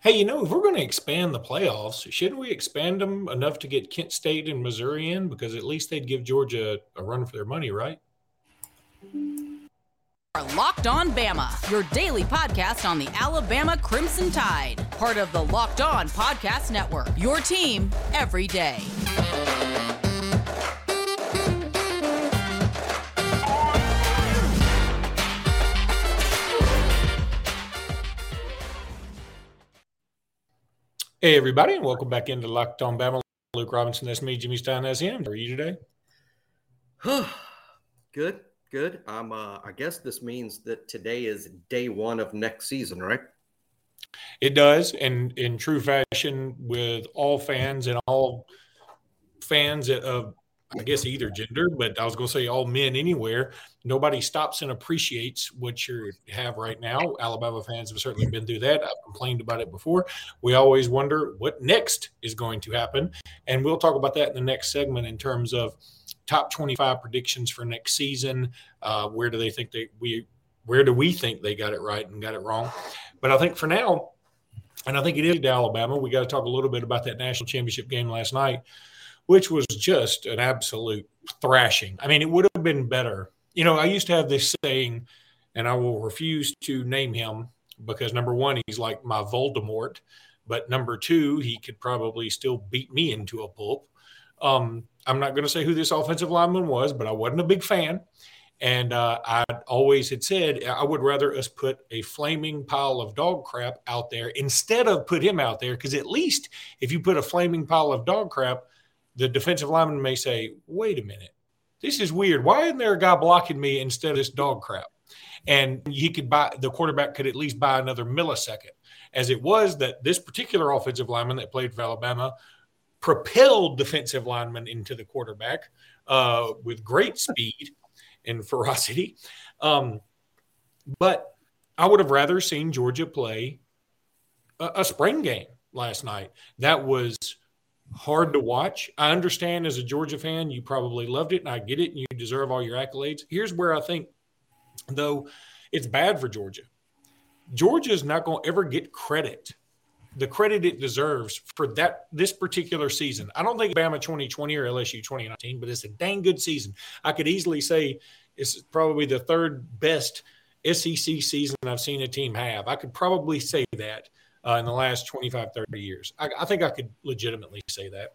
Hey, you know, if we're going to expand the playoffs, shouldn't we expand them enough to get Kent State and Missouri in? Because at least they'd give Georgia a run for their money, right? Locked On Bama, your daily podcast on the Alabama Crimson Tide, part of the Locked On Podcast Network. Your team every day. Hey, everybody, and welcome back into Locked On Bama. Luke Robinson, that's me, Jimmy Stein, that's him. How are you today? good, good. I'm. Uh, I guess this means that today is day one of next season, right? It does, and in true fashion, with all fans and all fans of I guess either gender, but I was going to say all men anywhere. Nobody stops and appreciates what you have right now. Alabama fans have certainly been through that. I've complained about it before. We always wonder what next is going to happen. And we'll talk about that in the next segment in terms of top 25 predictions for next season. Uh, where do they think they we where do we think they got it right and got it wrong? But I think for now, and I think it is to Alabama, we got to talk a little bit about that national championship game last night which was just an absolute thrashing. I mean, it would have been better. You know, I used to have this saying, and I will refuse to name him because number one, he's like my Voldemort, but number two, he could probably still beat me into a pulp. Um, I'm not going to say who this offensive lineman was, but I wasn't a big fan. And uh, I always had said I would rather us put a flaming pile of dog crap out there instead of put him out there because at least if you put a flaming pile of dog crap, the defensive lineman may say, wait a minute, this is weird. Why isn't there a guy blocking me instead of this dog crap? And he could buy the quarterback could at least buy another millisecond. As it was that this particular offensive lineman that played for Alabama propelled defensive linemen into the quarterback uh, with great speed and ferocity. Um, but I would have rather seen Georgia play a, a spring game last night. That was hard to watch. I understand as a Georgia fan, you probably loved it, and I get it, and you deserve all your accolades. Here's where I think, though, it's bad for Georgia. Georgia is not going to ever get credit, the credit it deserves for that this particular season. I don't think Bama 2020 or LSU 2019, but it's a dang good season. I could easily say it's probably the third best SEC season I've seen a team have. I could probably say that uh, in the last 25, 30 years. I, I, think I could legitimately say that.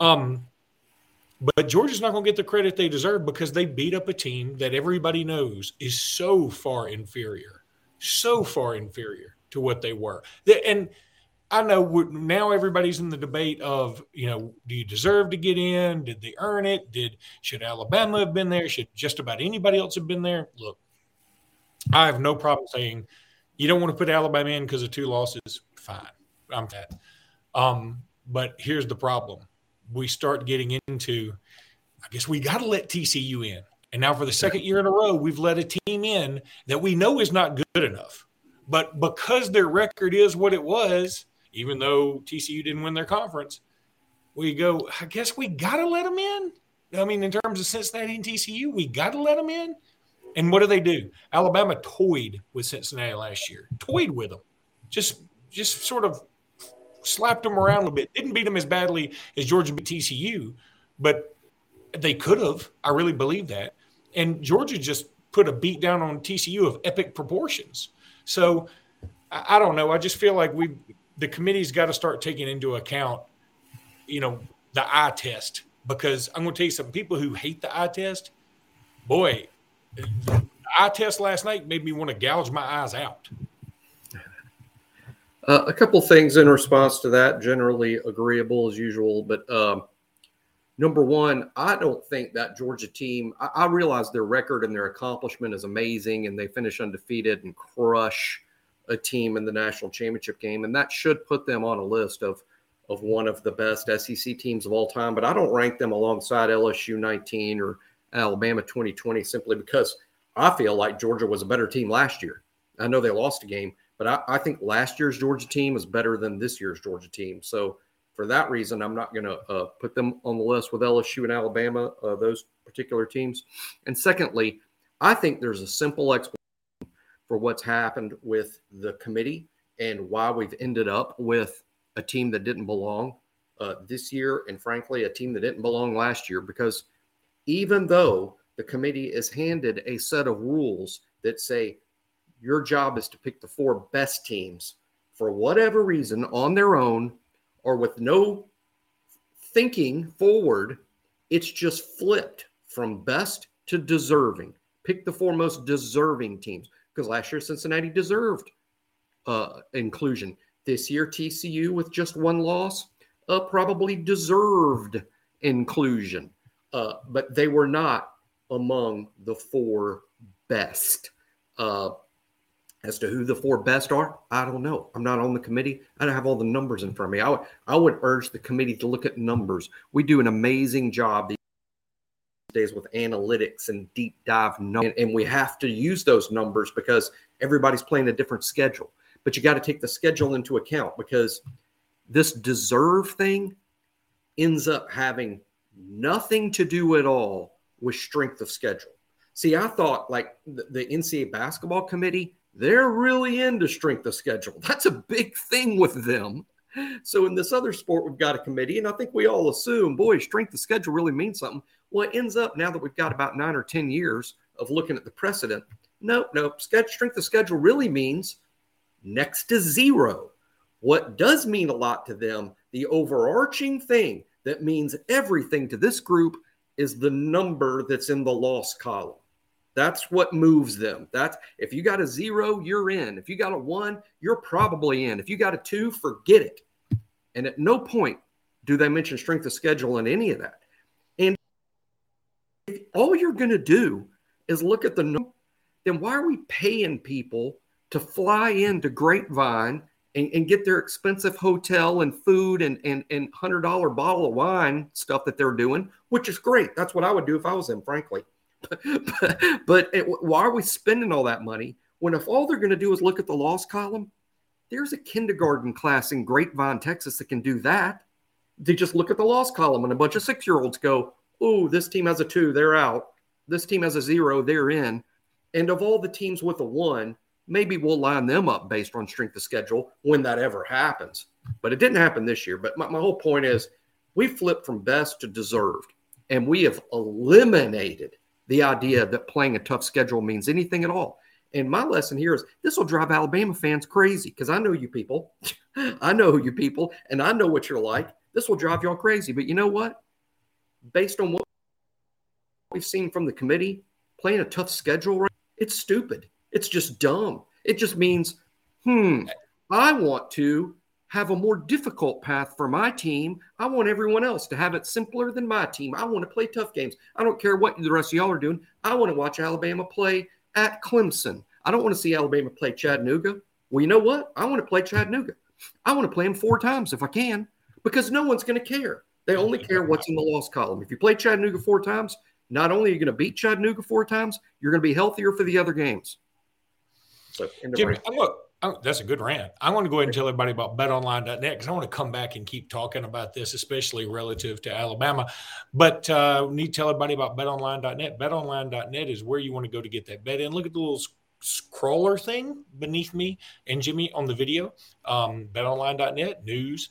Um, but Georgia's not going to get the credit they deserve because they beat up a team that everybody knows is so far inferior, so far inferior to what they were. And I know now everybody's in the debate of, you know, do you deserve to get in? Did they earn it? Did should Alabama have been there? Should just about anybody else have been there? Look, I have no problem saying you don't want to put Alabama in because of two losses. Fine, I'm that. Um, but here's the problem: we start getting into. I guess we got to let TCU in, and now for the second year in a row, we've let a team in that we know is not good enough. But because their record is what it was, even though TCU didn't win their conference, we go. I guess we got to let them in. I mean, in terms of Cincinnati and TCU, we got to let them in. And what do they do? Alabama toyed with Cincinnati last year, toyed with them, just just sort of slapped them around a little bit. Didn't beat them as badly as Georgia beat TCU, but they could have. I really believe that. And Georgia just put a beat down on TCU of epic proportions. So I, I don't know. I just feel like we the committee's got to start taking into account, you know, the eye test because I'm going to tell you something. People who hate the eye test, boy, eye test last night made me want to gouge my eyes out. Uh, a couple things in response to that, generally agreeable as usual. But um, number one, I don't think that Georgia team, I, I, realize their record and their accomplishment is amazing and they finish undefeated and crush a team in the national championship game. And that should put them on a list of, of one of the best SEC teams of all time. But I don't rank them alongside LSU 19 or Alabama 2020 simply because I feel like Georgia was a better team last year. I know they lost a game, but I, I think last year's Georgia team is better than this year's Georgia team. So for that reason, I'm not going to uh, put them on the list with LSU and Alabama, uh, those particular teams. And secondly, I think there's a simple explanation for what's happened with the committee and why we've ended up with a team that didn't belong uh, this year, and frankly, a team that didn't belong last year. Because even though the committee is handed a set of rules that say your job is to pick the four best teams for whatever reason on their own or with no thinking forward, it's just flipped from best to deserving. Pick the four most deserving teams because last year Cincinnati deserved uh, inclusion. This year, TCU with just one loss uh, probably deserved inclusion, uh, but they were not among the four best. Uh, as to who the four best are, I don't know. I'm not on the committee. I don't have all the numbers in front of me. I would, I would urge the committee to look at numbers. We do an amazing job these days with analytics and deep dive, and, and we have to use those numbers because everybody's playing a different schedule. But you got to take the schedule into account because this deserve thing ends up having nothing to do at all with strength of schedule. See, I thought like the, the NCAA basketball committee they're really into strength of schedule. That's a big thing with them. So in this other sport, we've got a committee, and I think we all assume, boy, strength of schedule really means something. Well, it ends up now that we've got about nine or ten years of looking at the precedent. Nope, nope. Strength of schedule really means next to zero. What does mean a lot to them, the overarching thing that means everything to this group is the number that's in the loss column. That's what moves them. That's if you got a zero, you're in. If you got a one, you're probably in. If you got a two, forget it. And at no point do they mention strength of schedule in any of that. And if all you're going to do is look at the number, then why are we paying people to fly into Grapevine and, and get their expensive hotel and food and, and, and $100 bottle of wine stuff that they're doing, which is great. That's what I would do if I was them, frankly but, but it, why are we spending all that money when if all they're going to do is look at the loss column? There's a kindergarten class in Grapevine, Texas that can do that. They just look at the loss column and a bunch of six year olds go, Oh, this team has a two, they're out. This team has a zero, they're in. And of all the teams with a one, maybe we'll line them up based on strength of schedule when that ever happens. But it didn't happen this year. But my, my whole point is we flipped from best to deserved, and we have eliminated the idea that playing a tough schedule means anything at all. And my lesson here is this will drive Alabama fans crazy because I know you people. I know you people, and I know what you're like. This will drive y'all crazy. But you know what? Based on what we've seen from the committee, playing a tough schedule, right? It's stupid. It's just dumb. It just means, hmm, I want to have a more difficult path for my team. I want everyone else to have it simpler than my team. I want to play tough games. I don't care what the rest of y'all are doing. I want to watch Alabama play at Clemson. I don't want to see Alabama play Chattanooga. Well, you know what? I want to play Chattanooga. I want to play them four times if I can because no one's going to care. They only care what's in the loss column. If you play Chattanooga four times, not only are you going to beat Chattanooga four times, you're going to be healthier for the other games. So, Jimmy, look, Oh, that's a good rant. I want to go ahead and tell everybody about betonline.net because I want to come back and keep talking about this, especially relative to Alabama. But uh, need to tell everybody about betonline.net. Betonline.net is where you want to go to get that bet in. Look at the little scroller thing beneath me and Jimmy on the video. Um, betonline.net, news,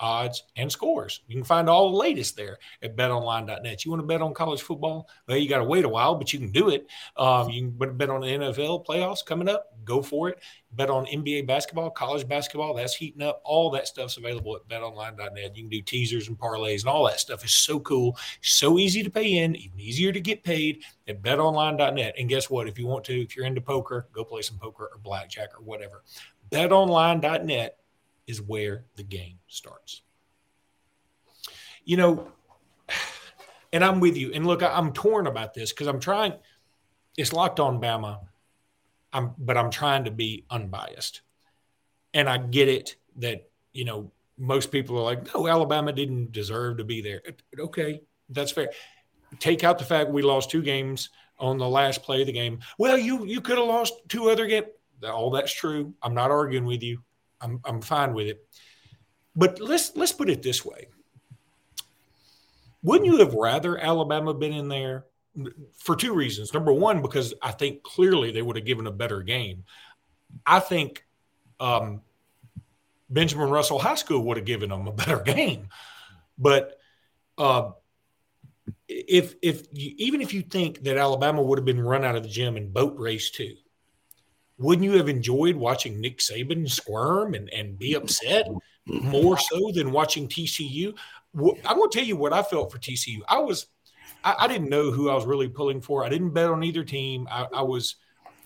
odds, and scores. You can find all the latest there at betonline.net. You want to bet on college football? Well, you got to wait a while, but you can do it. Um, you can bet on the NFL playoffs coming up. Go for it. Bet on NBA basketball, college basketball. That's heating up. All that stuff's available at betonline.net. You can do teasers and parlays, and all that stuff is so cool. So easy to pay in, even easier to get paid at betonline.net. And guess what? If you want to, if you're into poker, go play some poker or blackjack or whatever. BetOnline.net is where the game starts. You know, and I'm with you. And look, I'm torn about this because I'm trying. It's locked on Bama. I'm, but I'm trying to be unbiased, and I get it that you know most people are like, no, Alabama didn't deserve to be there. Okay, that's fair. Take out the fact we lost two games on the last play of the game. Well, you you could have lost two other games. All that's true. I'm not arguing with you. I'm I'm fine with it. But let's let's put it this way. Wouldn't you have rather Alabama been in there for two reasons? Number one, because I think clearly they would have given a better game. I think um, Benjamin Russell High School would have given them a better game. But uh, if if you, even if you think that Alabama would have been run out of the gym in boat race two, wouldn't you have enjoyed watching Nick Saban squirm and, and be upset mm-hmm. more so than watching TCU? I'm going to tell you what I felt for TCU. I was I, I, didn't know who I was really pulling for. I didn't bet on either team. I, I was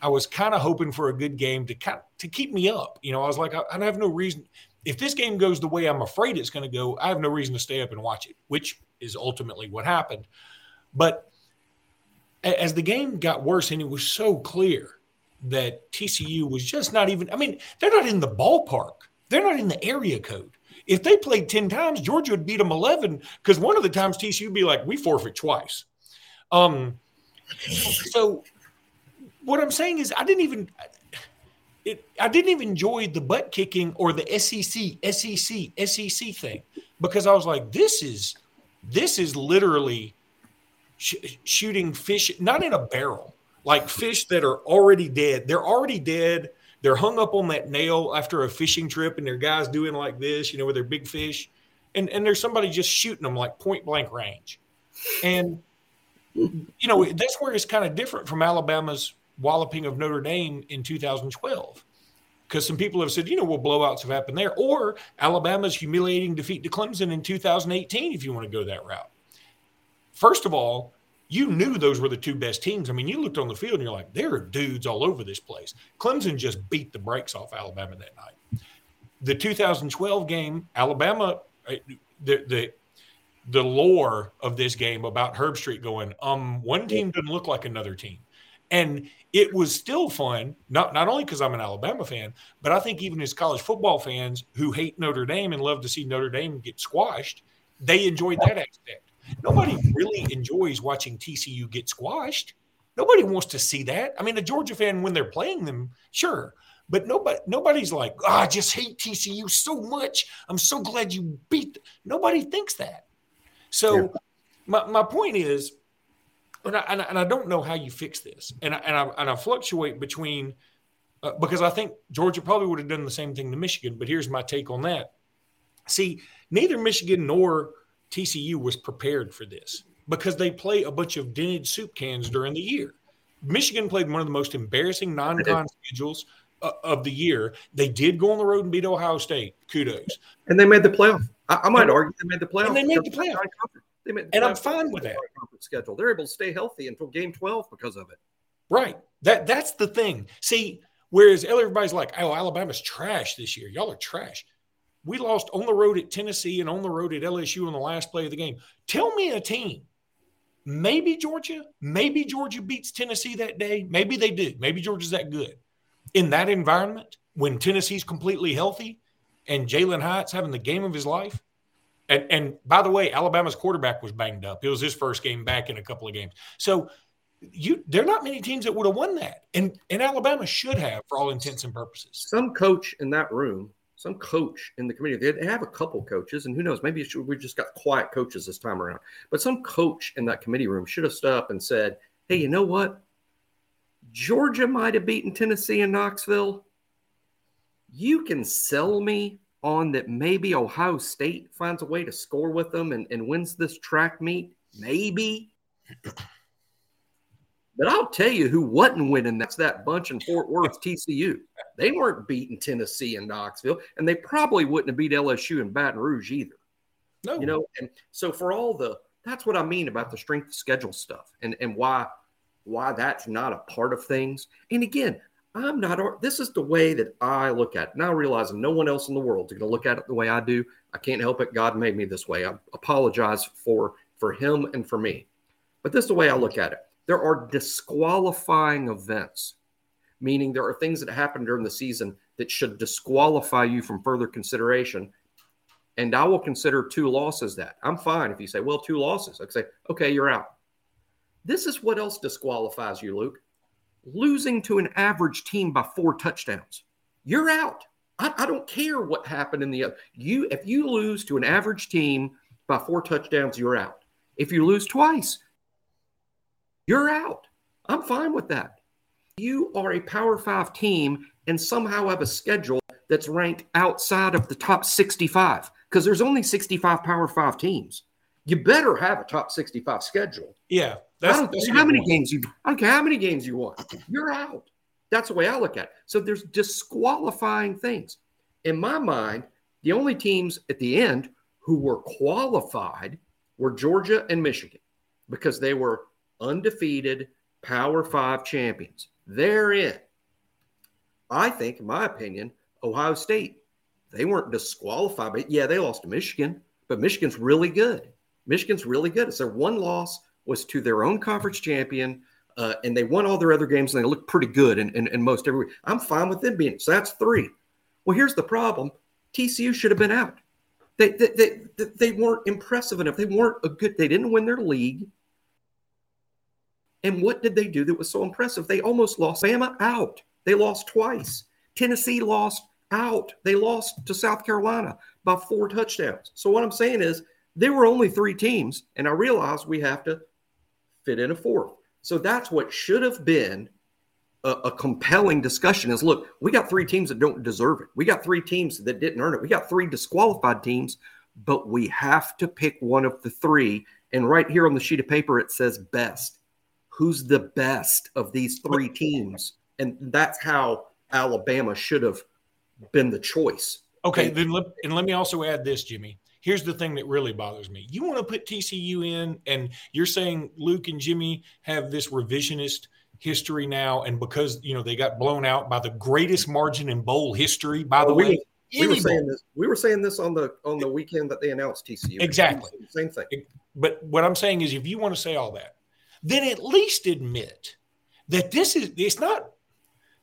I was kind of hoping for a good game to kind to keep me up. You know, I was like, I, I have no reason. If this game goes the way I'm afraid it's going to go, I have no reason to stay up and watch it, which is ultimately what happened. But as the game got worse, and it was so clear that TCU was just not even, I mean, they're not in the ballpark, they're not in the area code. If they played 10 times, Georgia would beat them 11 because one of the times TCU would be like, we forfeit twice. Um, so what I'm saying is, I didn't even. It, I didn't even enjoy the butt kicking or the SEC, SEC, SEC thing because I was like, this is this is literally sh- shooting fish not in a barrel, like fish that are already dead. They're already dead. They're hung up on that nail after a fishing trip, and their guys doing like this, you know, with their big fish, and and there's somebody just shooting them like point blank range, and you know that's where it's kind of different from Alabama's walloping of Notre Dame in 2012. Because some people have said, you know, well, blowouts have happened there, or Alabama's humiliating defeat to Clemson in 2018, if you want to go that route. First of all, you knew those were the two best teams. I mean, you looked on the field and you're like, there are dudes all over this place. Clemson just beat the brakes off Alabama that night. The 2012 game, Alabama, uh, the the the lore of this game about Herbstreit going, um, one team doesn't look like another team. And it was still fun, not, not only because I'm an Alabama fan, but I think even as college football fans who hate Notre Dame and love to see Notre Dame get squashed, they enjoyed that aspect. Nobody really enjoys watching TCU get squashed. Nobody wants to see that. I mean, a Georgia fan when they're playing them, sure, but nobody nobody's like, oh, I just hate TCU so much. I'm so glad you beat. Nobody thinks that. So yeah. my, my point is and I, and I, and I don't know how you fix this. And I, and I, and I fluctuate between uh, because I think Georgia probably would have done the same thing to Michigan. But here's my take on that. See, neither Michigan nor TCU was prepared for this because they play a bunch of dented soup cans during the year. Michigan played one of the most embarrassing non-con schedules uh, of the year. They did go on the road and beat Ohio State. Kudos. And they made the playoff. I, I might argue they made the playoff. And they made the playoff. They made the and I'm fine with that. Schedule. They're able to stay healthy until game 12 because of it. Right. That that's the thing. See, whereas everybody's like, "Oh, Alabama's trash this year. Y'all are trash." We lost on the road at Tennessee and on the road at LSU in the last play of the game. Tell me a team. Maybe Georgia, maybe Georgia beats Tennessee that day. Maybe they do. Maybe Georgia's that good. In that environment, when Tennessee's completely healthy and Jalin Hyatt's having the game of his life, and, and by the way, Alabama's quarterback was banged up. It was his first game back in a couple of games. So you there are not many teams that would have won that. And and Alabama should have for all intents and purposes. Some coach in that room, some coach in the community, they have a couple coaches, and who knows, maybe we just got quiet coaches this time around. But some coach in that committee room should have stood up and said, Hey, you know what? Georgia might have beaten Tennessee in Knoxville. You can sell me on that maybe Ohio State finds a way to score with them and, and wins this track meet? Maybe. But I'll tell you who wasn't winning. That's that bunch in Fort Worth, TCU. They weren't beating Tennessee and Knoxville, and they probably wouldn't have beat LSU and Baton Rouge either. No, you know. And so for all the that's what I mean about the strength of schedule stuff, and and why why that's not a part of things. And again, I'm not, this is the way that I look at it. Now realizing no one else in the world is going to look at it the way I do. I can't help it. God made me this way. I apologize for, for him and for me. But this is the way I look at it. There are disqualifying events, meaning there are things that happen during the season that should disqualify you from further consideration. And I will consider two losses that. I'm fine if you say, well, two losses. I say, okay, you're out. This is what else disqualifies you, Luke losing to an average team by four touchdowns. You're out. I, I, don't care what happened in the other. You if you lose to an average team by four touchdowns, you're out. If you lose twice, you're out. I'm fine with that. You are a power five team and somehow have a schedule that's ranked outside of the top 65 because there's only 65 Power Five teams. You better have a top 65 schedule. Yeah. I don't care how many point. games you I don't care how many games you want. You're out. That's the way I look at it. So there's disqualifying things. In my mind, the only teams at the end who were qualified were Georgia and Michigan because they were undefeated Power Five champions. They're in. I think, in my opinion, Ohio State, they weren't disqualified, but yeah, they lost to Michigan, but Michigan's really good. Michigan's really good. It's their one loss was to their own conference champion, uh, and they won all their other games, and they looked pretty good in, in, in most every week. I'm fine with them being so that's three. Well, here's the problem: TCU should have been out. They, they, they, they weren't impressive enough. They weren't a good. They didn't win their league. And what did they do that was so impressive? They almost lost Bama out. They lost twice. Tennessee lost out. They lost to South Carolina by four touchdowns. So what I'm saying is there were only three teams, and I realize we have to fit in a fourth. So that's what should have been a, a, compelling discussion is look, we got three teams that don't deserve it. We got three teams that didn't earn it. We got three disqualified teams, but we have to pick one of the three. And right here on the sheet of paper, it says best. Who's the best of these three teams? And that's how Alabama should have been the choice. Okay, and, then let, and let me also add this, Jimmy. Here's the thing that really bothers me. You want to put TCU in, and you're saying Luke and Jimmy have this revisionist history now, and because you know they got blown out by the greatest margin in bowl history. By the we, way, we were saying this. We were saying this on the on the weekend that they announced TCU. Exactly, same thing. But what I'm saying is, if you want to say all that, then at least admit that this is it's not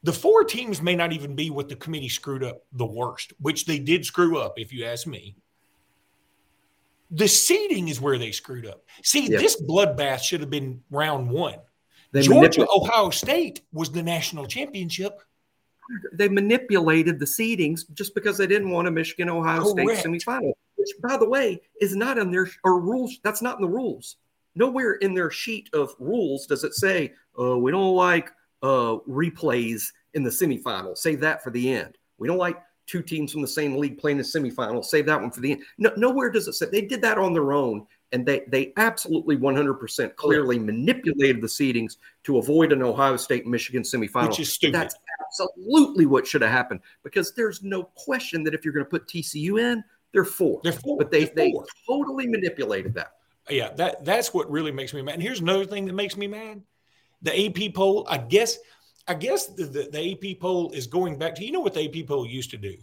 the four teams may not even be what the committee screwed up the worst, which they did screw up, if you ask me. The seeding is where they screwed up. See, this bloodbath should have been round one. They Georgia, Ohio State was the national championship. They manipulated the seedings just because they didn't want a Michigan Ohio Correct. State semifinal, which, by the way, is not in their or rules. That's not in the rules. Nowhere in their sheet of rules does it say, "Oh, we don't like uh, replays in the semifinal. Save that for the end. We don't like two teams from the same league playing the semifinal. Save that one for the end. No, nowhere does it say they did that on their own, and they they absolutely 100% clearly manipulated the seedings to avoid an Ohio State Michigan semifinal. Which is stupid. That's absolutely what should have happened because there's no question that if you're going to put TCU in, they're four. They're four. But they they totally manipulated that. Yeah, that that's what really makes me mad. And here's another thing that makes me mad the AP poll, I guess, I guess the, the, the, AP poll is going back to you know what the AP poll used to do.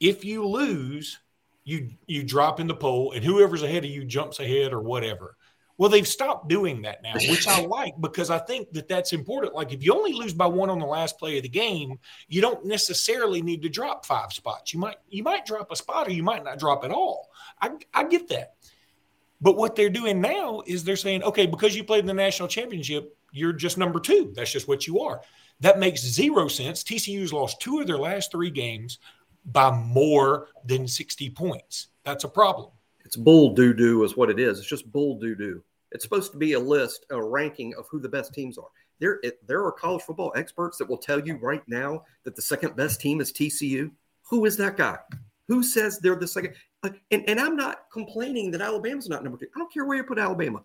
If you lose, you you drop in the poll, and whoever's ahead of you jumps ahead or whatever. Well, they've stopped doing that now, which I like because I think that that's important. Like if you only lose by one on the last play of the game, you don't necessarily need to drop five spots. You might you might drop a spot or you might not drop at all. I, I get that. But what they're doing now is they're saying, okay, because you played in the national championship, you're just number two. That's just what you are. That makes zero sense. TCU's lost two of their last three games by more than 60 points. That's a problem. It's bull doo doo, is what it is. It's just bull doo doo. It's supposed to be a list, a ranking of who the best teams are. There, there are college football experts that will tell you right now that the second best team is TCU. Who is that guy? Who says they're the second? And, and I'm not complaining that Alabama's not number two. I don't care where you put Alabama.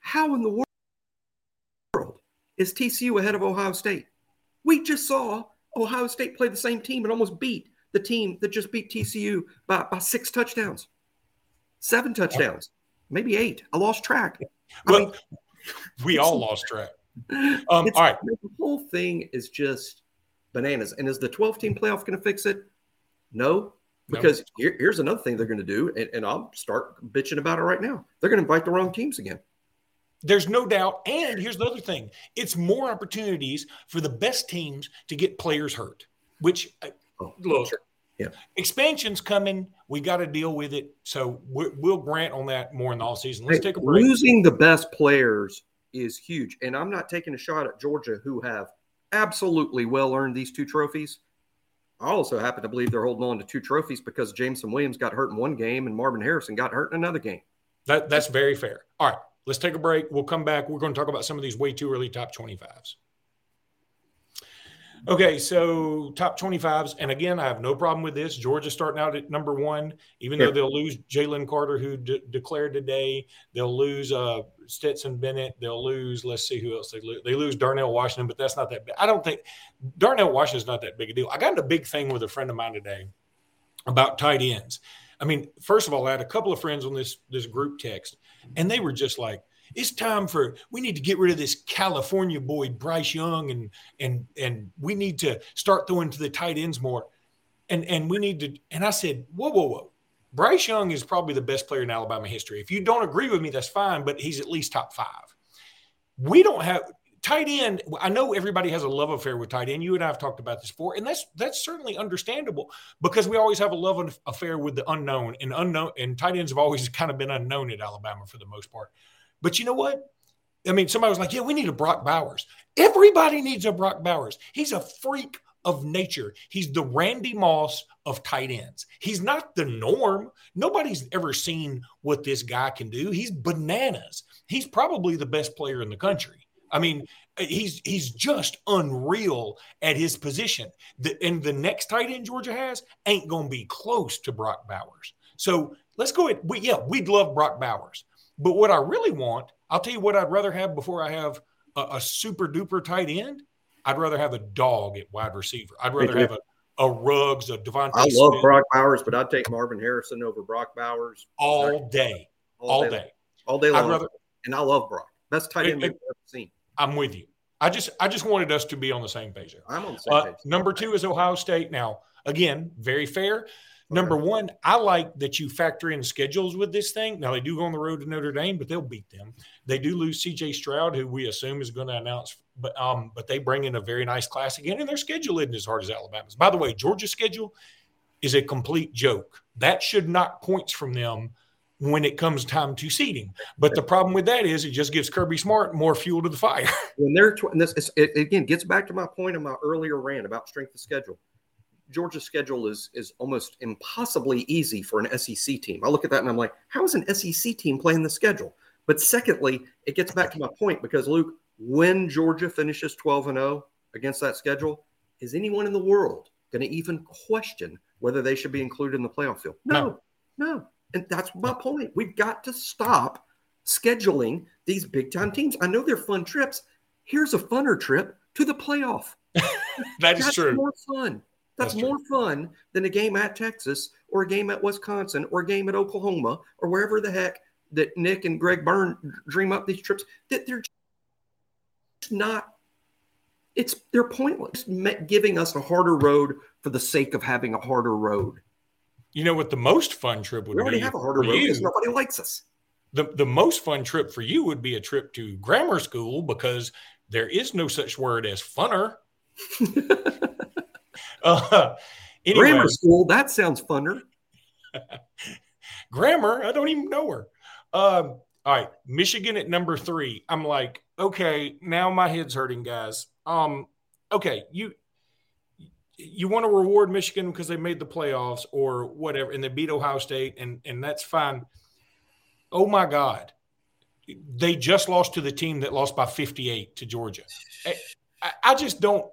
How in the world? is TCU ahead of Ohio State. We just saw Ohio State play the same team and almost beat the team that just beat TCU by, by six touchdowns, seven touchdowns, maybe eight. I lost track. Well, I mean, we all lost track. Um, all right. The whole thing is just bananas. And is the 12 team playoff going to fix it? No, because. Here, here's another thing they're going to do, and, and I'll start bitching about it right now. They're going to invite the wrong teams again. There's no doubt. And here's the other thing it's more opportunities for the best teams to get players hurt, which, uh, oh, look, sure. yeah. expansion's coming. We got to deal with it. So we will grant on that more in the all season. Let's hey, take a break. Losing the best players is huge. And I'm not taking a shot at Georgia, who have absolutely well earned these two trophies. I also happen to believe they're holding on to two trophies because Jameson Williams got hurt in one game and Marvin Harrison got hurt in another game. That, that's very fair. All right. Let's take a break. We'll come back. We're going to talk about some of these way too early top 25s. Okay, so top 25s. And again, I have no problem with this. Georgia starting out at number one, even though they'll lose Jalen Carter, who de- declared today. They'll lose uh, Stetson Bennett. They'll lose, let's see who else they lose. They lose Darnell Washington, but that's not that big. I don't think Darnell Washington's not that big a deal. I got in a big thing with a friend of mine today about tight ends. I mean, first of all, I had a couple of friends on this this group text, and they were just like, it's time for we need to get rid of this California boy Bryce Young and and and we need to start throwing to the tight ends more. And and we need to and I said, whoa, whoa, whoa. Bryce Young is probably the best player in Alabama history. If you don't agree with me, that's fine, but he's at least top five. We don't have tight end. I know everybody has a love affair with tight end. You and I have talked about this before, and that's that's certainly understandable because we always have a love affair with the unknown, and unknown and tight ends have always kind of been unknown at Alabama for the most part. But you know what? I mean, somebody was like, yeah, we need a Brock Bowers. Everybody needs a Brock Bowers. He's a freak of nature. He's the Randy Moss of tight ends. He's not the norm. Nobody's ever seen what this guy can do. He's bananas. He's probably the best player in the country. I mean, he's he's just unreal at his position. The, and the next tight end Georgia has ain't going to be close to Brock Bowers. So let's go ahead. We, yeah, we'd love Brock Bowers. But what I really want, I'll tell you what I'd rather have before I have a, a super duper tight end. I'd rather have a dog at wide receiver. I'd rather have a, a Ruggs, a DeVonta. I love Smith. Brock Bowers, but I'd take Marvin Harrison over Brock Bowers all day, all, all day, day, all day long. I'd rather, and I love Brock. Best tight end I've ever seen. I'm with you. I just I just wanted us to be on the same page there. I'm on the same uh, page. Number two is Ohio State. Now, again, very fair. Number one, I like that you factor in schedules with this thing. Now they do go on the road to Notre Dame, but they'll beat them. They do lose C.J. Stroud, who we assume is going to announce, but um, but they bring in a very nice class again, and their schedule isn't as hard as Alabama's. By the way, Georgia's schedule is a complete joke. That should knock points from them when it comes time to seeding. But the problem with that is it just gives Kirby Smart more fuel to the fire. When they're tw- and this it, again gets back to my point in my earlier rant about strength of schedule. Georgia's schedule is is almost impossibly easy for an SEC team. I look at that and I'm like, how is an SEC team playing the schedule? But secondly, it gets back to my point because Luke, when Georgia finishes 12 and 0 against that schedule, is anyone in the world going to even question whether they should be included in the playoff field? No, no. no. And that's my point. We've got to stop scheduling these big time teams. I know they're fun trips. Here's a funner trip to the playoff. that is that's true. More fun. That's, That's more fun than a game at Texas or a game at Wisconsin or a game at Oklahoma or wherever the heck that Nick and Greg Byrne dream up these trips. That they're just not. It's they're pointless. Giving us a harder road for the sake of having a harder road. You know what the most fun trip would we already be? have a harder road because nobody likes us. The the most fun trip for you would be a trip to grammar school because there is no such word as funner. Uh, anyway. Grammar school. That sounds funner. Grammar. I don't even know her. Um, all right, Michigan at number three. I'm like, okay, now my head's hurting, guys. Um, okay, you you want to reward Michigan because they made the playoffs or whatever, and they beat Ohio State, and and that's fine. Oh my God, they just lost to the team that lost by 58 to Georgia. I, I just don't.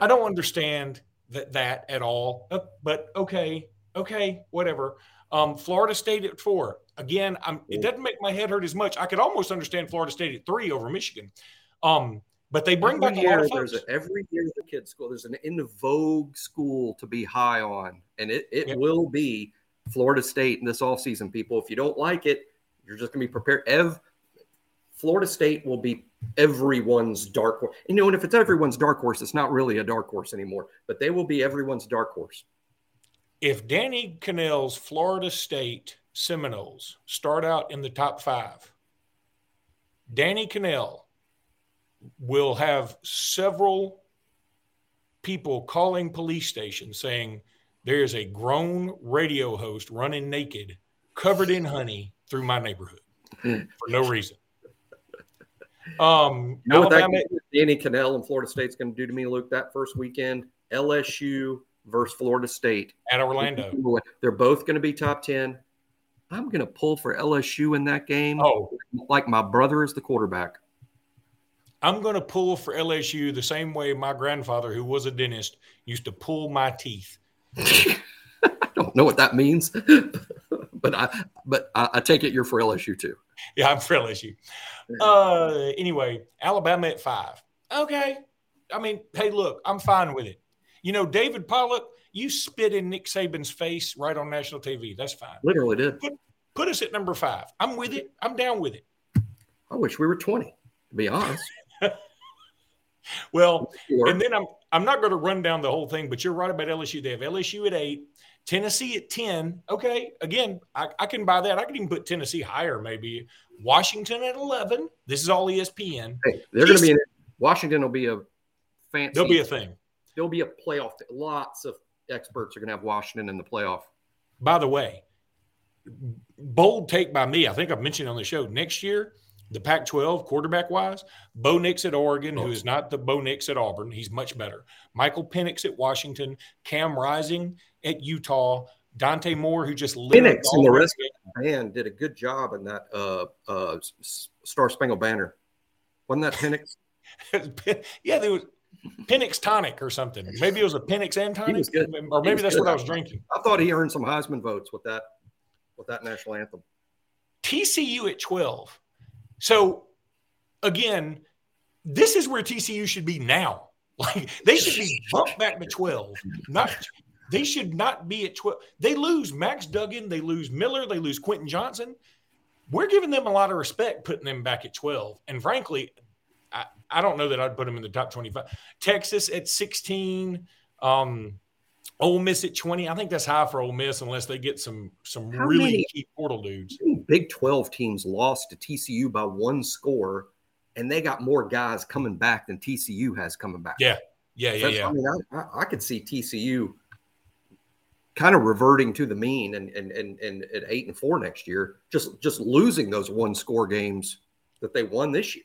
I don't understand that that at all. Uh, but okay, okay, whatever. Um, Florida State at four. Again, I'm, it doesn't make my head hurt as much. I could almost understand Florida State at three over Michigan. Um, but they bring every back year, a lot of folks. A, every year the kids school, there's an in vogue school to be high on, and it, it will be Florida State in this offseason, people. If you don't like it, you're just going to be prepared. Ev, Florida State will be everyone's dark horse. You know, and if it's everyone's dark horse, it's not really a dark horse anymore, but they will be everyone's dark horse. If Danny Kanell's Florida State Seminoles start out in the top five, Danny Cannell will have several people calling police stations saying there is a grown radio host running naked, covered in honey through my neighborhood hmm. for no reason. Um, you know Alabama, what that Danny Kanell and Florida State's going to do to me, Luke? That first weekend, LSU versus Florida State at Orlando. They're both going to be top ten. I'm going to pull for LSU in that game. Oh, like my brother is the quarterback. I'm going to pull for LSU the same way my grandfather, who was a dentist, used to pull my teeth. I don't know what that means, but I but I, I, take it you're for LSU too. Yeah, I'm for LSU. Uh, anyway, Alabama at five. Okay, I mean, hey, look, I'm fine with it. You know, David Pollack, you spit in Nick Saban's face right on national TV. That's fine. Literally did. Put, put us at number five. I'm with it. I'm down with it. I wish we were 20, to be honest. well, and then I'm I'm not going to run down the whole thing, but you're right about LSU. They have LSU at eight, Tennessee at 10. Okay. Again, I, I can buy that. I can even put Tennessee higher, maybe. Washington at 11. This is all ESPN. Hey, they're going to be in Washington will be a fancy. There'll be a thing. There'll be a playoff. Lots of experts are going to have Washington in the playoff. By the way, bold take by me. I think I've mentioned on the show next year, the Pac 12 quarterback wise, Bo Nix at Oregon, oh. who is not the Bo Nix at Auburn. He's much better. Michael Penix at Washington, Cam Rising at Utah, Dante Moore, who just Penix and the rest of the band did a good job in that uh, uh, Star Spangled Banner. Wasn't that Penix? yeah, there was Penix tonic or something. Maybe it was a Penix and tonic, or maybe that's good. what I was drinking. I thought he earned some Heisman votes with that with that national anthem. TCU at twelve. So again, this is where TCU should be now. Like they should be bumped back to twelve. Not they should not be at twelve. They lose Max Duggan, they lose Miller, they lose Quentin Johnston. We're giving them a lot of respect putting them back at twelve. And frankly, I, I don't know that I'd put them in the top 25. Texas at 16, um, Ole Miss at 20. I think that's high for Ole Miss unless they get some some How really many, key portal dudes. Big 12 teams lost to TCU by one score, and they got more guys coming back than TCU has coming back. Yeah. Yeah, yeah, yeah. I mean, I, I, could see TCU kind of reverting to the mean and, and and and at eight and four next year, just just losing those one score games that they won this year.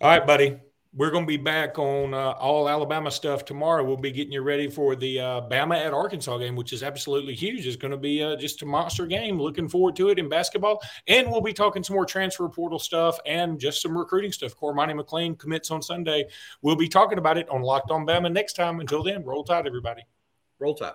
All right, buddy. We're going to be back on uh, all Alabama stuff tomorrow. We'll be getting you ready for the uh, Bama at Arkansas game, which is absolutely huge. It's going to be uh, just a monster game. Looking forward to it in basketball. And we'll be talking some more transfer portal stuff and just some recruiting stuff. Cormani McClain commits on Sunday. We'll be talking about it on Locked on Bama next time. Until then, roll tide, everybody. Roll tide.